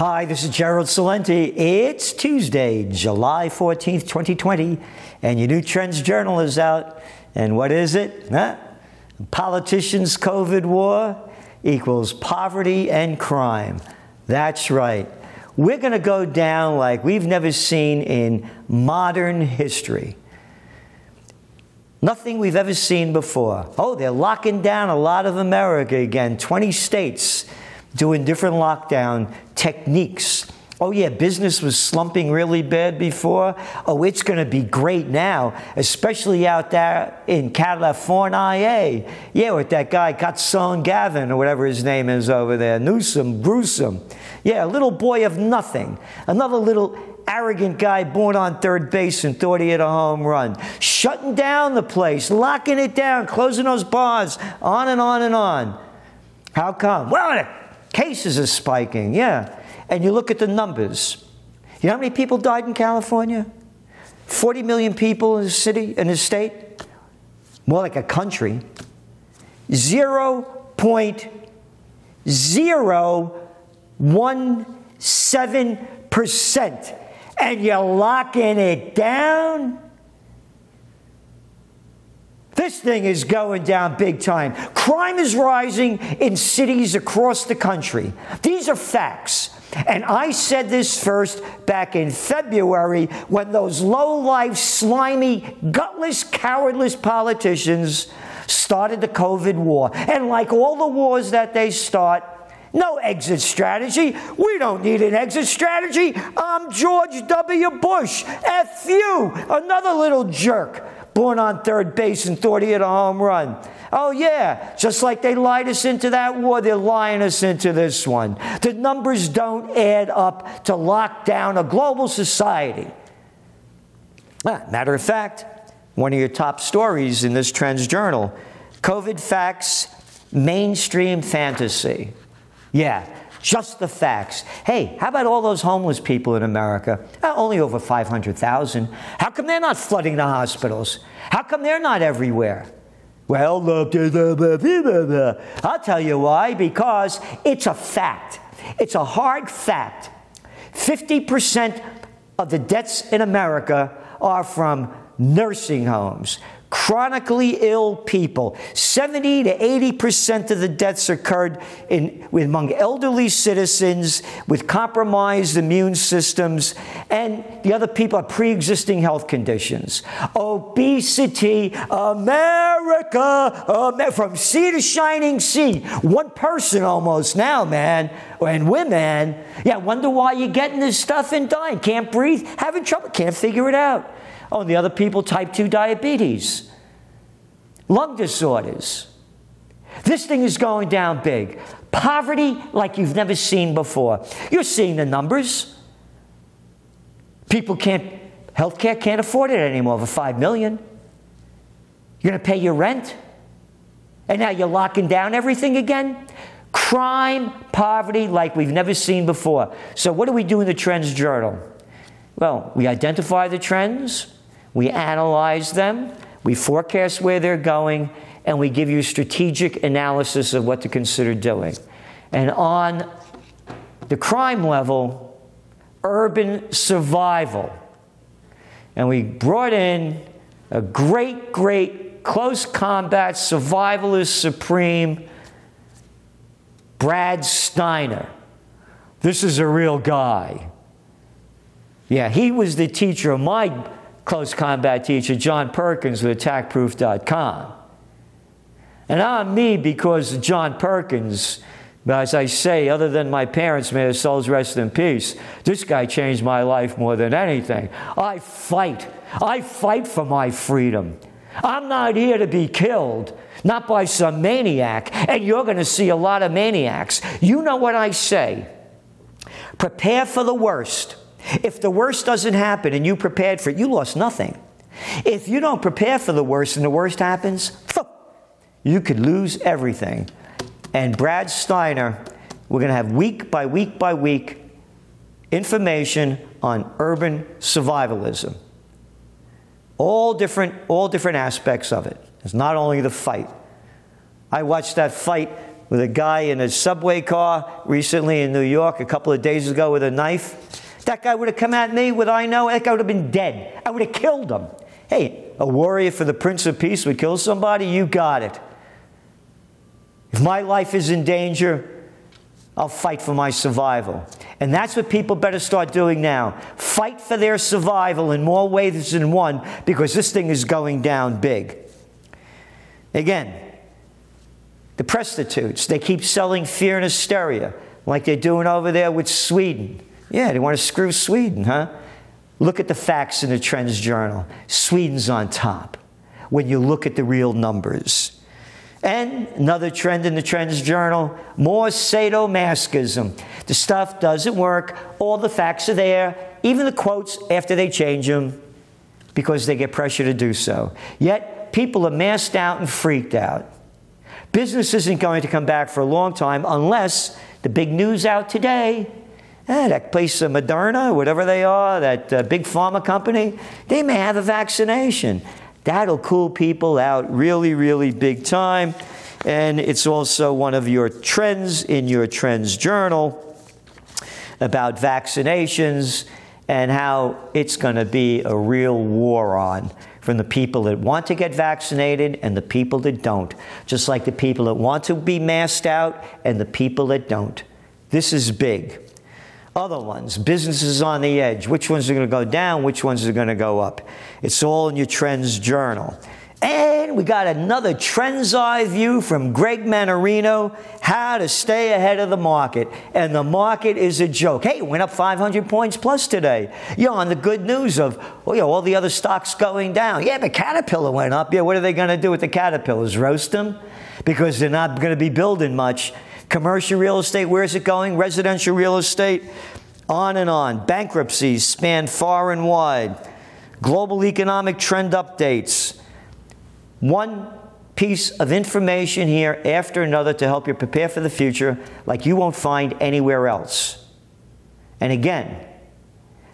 Hi, this is Gerald Celente. It's Tuesday, July 14th, 2020, and your new Trends Journal is out. And what is it? Huh? Politicians' COVID war equals poverty and crime. That's right. We're going to go down like we've never seen in modern history. Nothing we've ever seen before. Oh, they're locking down a lot of America again, 20 states doing different lockdown techniques. Oh, yeah, business was slumping really bad before. Oh, it's going to be great now, especially out there in California. Yeah, with that guy, Katson Gavin, or whatever his name is over there, Newsom, Gruesome. Yeah, a little boy of nothing. Another little arrogant guy born on third base and thought he had a home run. Shutting down the place, locking it down, closing those bars, on and on and on. How come? Well, cases are spiking, yeah and you look at the numbers. You know how many people died in California? 40 million people in the city, in the state? More like a country. 0.017%. And you're locking it down? This thing is going down big time. Crime is rising in cities across the country. These are facts. And I said this first back in February when those low life, slimy, gutless, cowardless politicians started the COVID war. And like all the wars that they start, no exit strategy. We don't need an exit strategy. I'm George W. Bush. F you, another little jerk born on third base and thought he had a home run. Oh, yeah, just like they lied us into that war, they're lying us into this one. The numbers don't add up to lock down a global society. Ah, matter of fact, one of your top stories in this Trends Journal COVID facts, mainstream fantasy. Yeah, just the facts. Hey, how about all those homeless people in America? Uh, only over 500,000. How come they're not flooding the hospitals? How come they're not everywhere? Well, I'll tell you why. Because it's a fact. It's a hard fact. 50% of the deaths in America are from nursing homes, chronically ill people. 70 to 80% of the deaths occurred in, among elderly citizens with compromised immune systems, and the other people are pre existing health conditions. Obesity, America, um, from sea to shining sea. One person almost now, man, and women. Yeah, wonder why you're getting this stuff and dying. Can't breathe, having trouble, can't figure it out. Oh, and the other people, type 2 diabetes, lung disorders. This thing is going down big. Poverty like you've never seen before. You're seeing the numbers. People can't, healthcare can't afford it anymore for five million. You're going to pay your rent? And now you're locking down everything again? Crime, poverty like we've never seen before. So, what do we do in the Trends Journal? Well, we identify the trends, we analyze them, we forecast where they're going, and we give you strategic analysis of what to consider doing. And on the crime level, urban survival. And we brought in a great, great close combat survivalist supreme, Brad Steiner. This is a real guy. Yeah, he was the teacher of my close combat teacher, John Perkins, with attackproof.com. And I'm me because John Perkins. As I say, other than my parents, may their souls rest in peace, this guy changed my life more than anything. I fight. I fight for my freedom. I'm not here to be killed, not by some maniac. And you're going to see a lot of maniacs. You know what I say prepare for the worst if the worst doesn't happen and you prepared for it, you lost nothing. If you don't prepare for the worst and the worst happens, you could lose everything. And Brad Steiner, we're going to have week by week by week information on urban survivalism. All different, all different aspects of it. It's not only the fight. I watched that fight with a guy in a subway car recently in New York a couple of days ago with a knife. That guy would have come at me with I know, that guy would have been dead. I would have killed him. Hey, a warrior for the Prince of Peace would kill somebody? You got it. If my life is in danger, I'll fight for my survival. And that's what people better start doing now. Fight for their survival in more ways than one because this thing is going down big. Again, the prostitutes, they keep selling fear and hysteria like they're doing over there with Sweden. Yeah, they want to screw Sweden, huh? Look at the facts in the Trends Journal. Sweden's on top when you look at the real numbers. And another trend in the Trends Journal more sadomasochism. The stuff doesn't work. All the facts are there, even the quotes after they change them because they get pressure to do so. Yet people are masked out and freaked out. Business isn't going to come back for a long time unless the big news out today eh, that place, of Moderna, whatever they are, that uh, big pharma company, they may have a vaccination. That'll cool people out really, really big time. And it's also one of your trends in your trends journal about vaccinations and how it's going to be a real war on from the people that want to get vaccinated and the people that don't, just like the people that want to be masked out and the people that don't. This is big. Other ones, businesses on the edge. Which ones are going to go down? Which ones are going to go up? It's all in your Trends Journal. And we got another Trends Eye view from Greg Mannarino how to stay ahead of the market. And the market is a joke. Hey, it went up 500 points plus today. You're on the good news of well, you know, all the other stocks going down. Yeah, but Caterpillar went up. Yeah, what are they going to do with the Caterpillars? Roast them? Because they're not going to be building much. Commercial real estate, where is it going? Residential real estate, on and on. Bankruptcies span far and wide. Global economic trend updates. One piece of information here after another to help you prepare for the future like you won't find anywhere else. And again,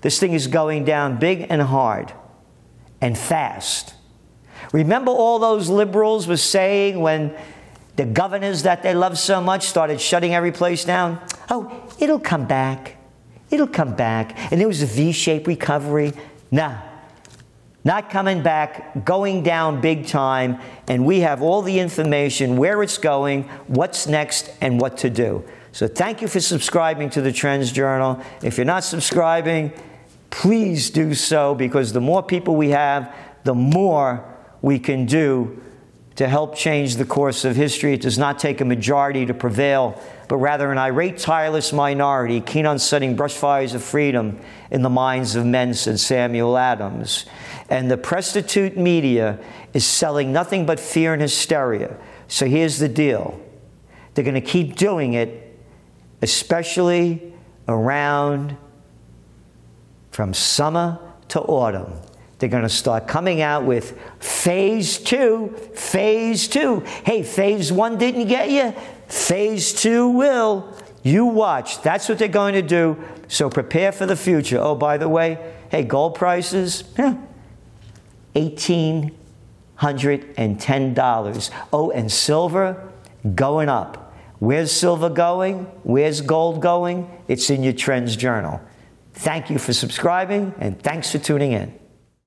this thing is going down big and hard and fast. Remember all those liberals were saying when the governors that they love so much started shutting every place down. Oh, it'll come back. It'll come back. And there was a V shaped recovery. Nah, not coming back, going down big time. And we have all the information where it's going, what's next, and what to do. So thank you for subscribing to the Trends Journal. If you're not subscribing, please do so because the more people we have, the more we can do to help change the course of history. It does not take a majority to prevail, but rather an irate, tireless minority keen on setting brush fires of freedom in the minds of men, said Samuel Adams. And the prostitute media is selling nothing but fear and hysteria. So here's the deal they're going to keep doing it, especially around from summer to autumn. They're going to start coming out with phase two, phase two. Hey, phase one didn't get you, phase two will. You watch. That's what they're going to do. So prepare for the future. Oh, by the way, hey, gold prices, yeah, $1,810. Oh, and silver going up. Where's silver going? Where's gold going? It's in your Trends Journal. Thank you for subscribing and thanks for tuning in.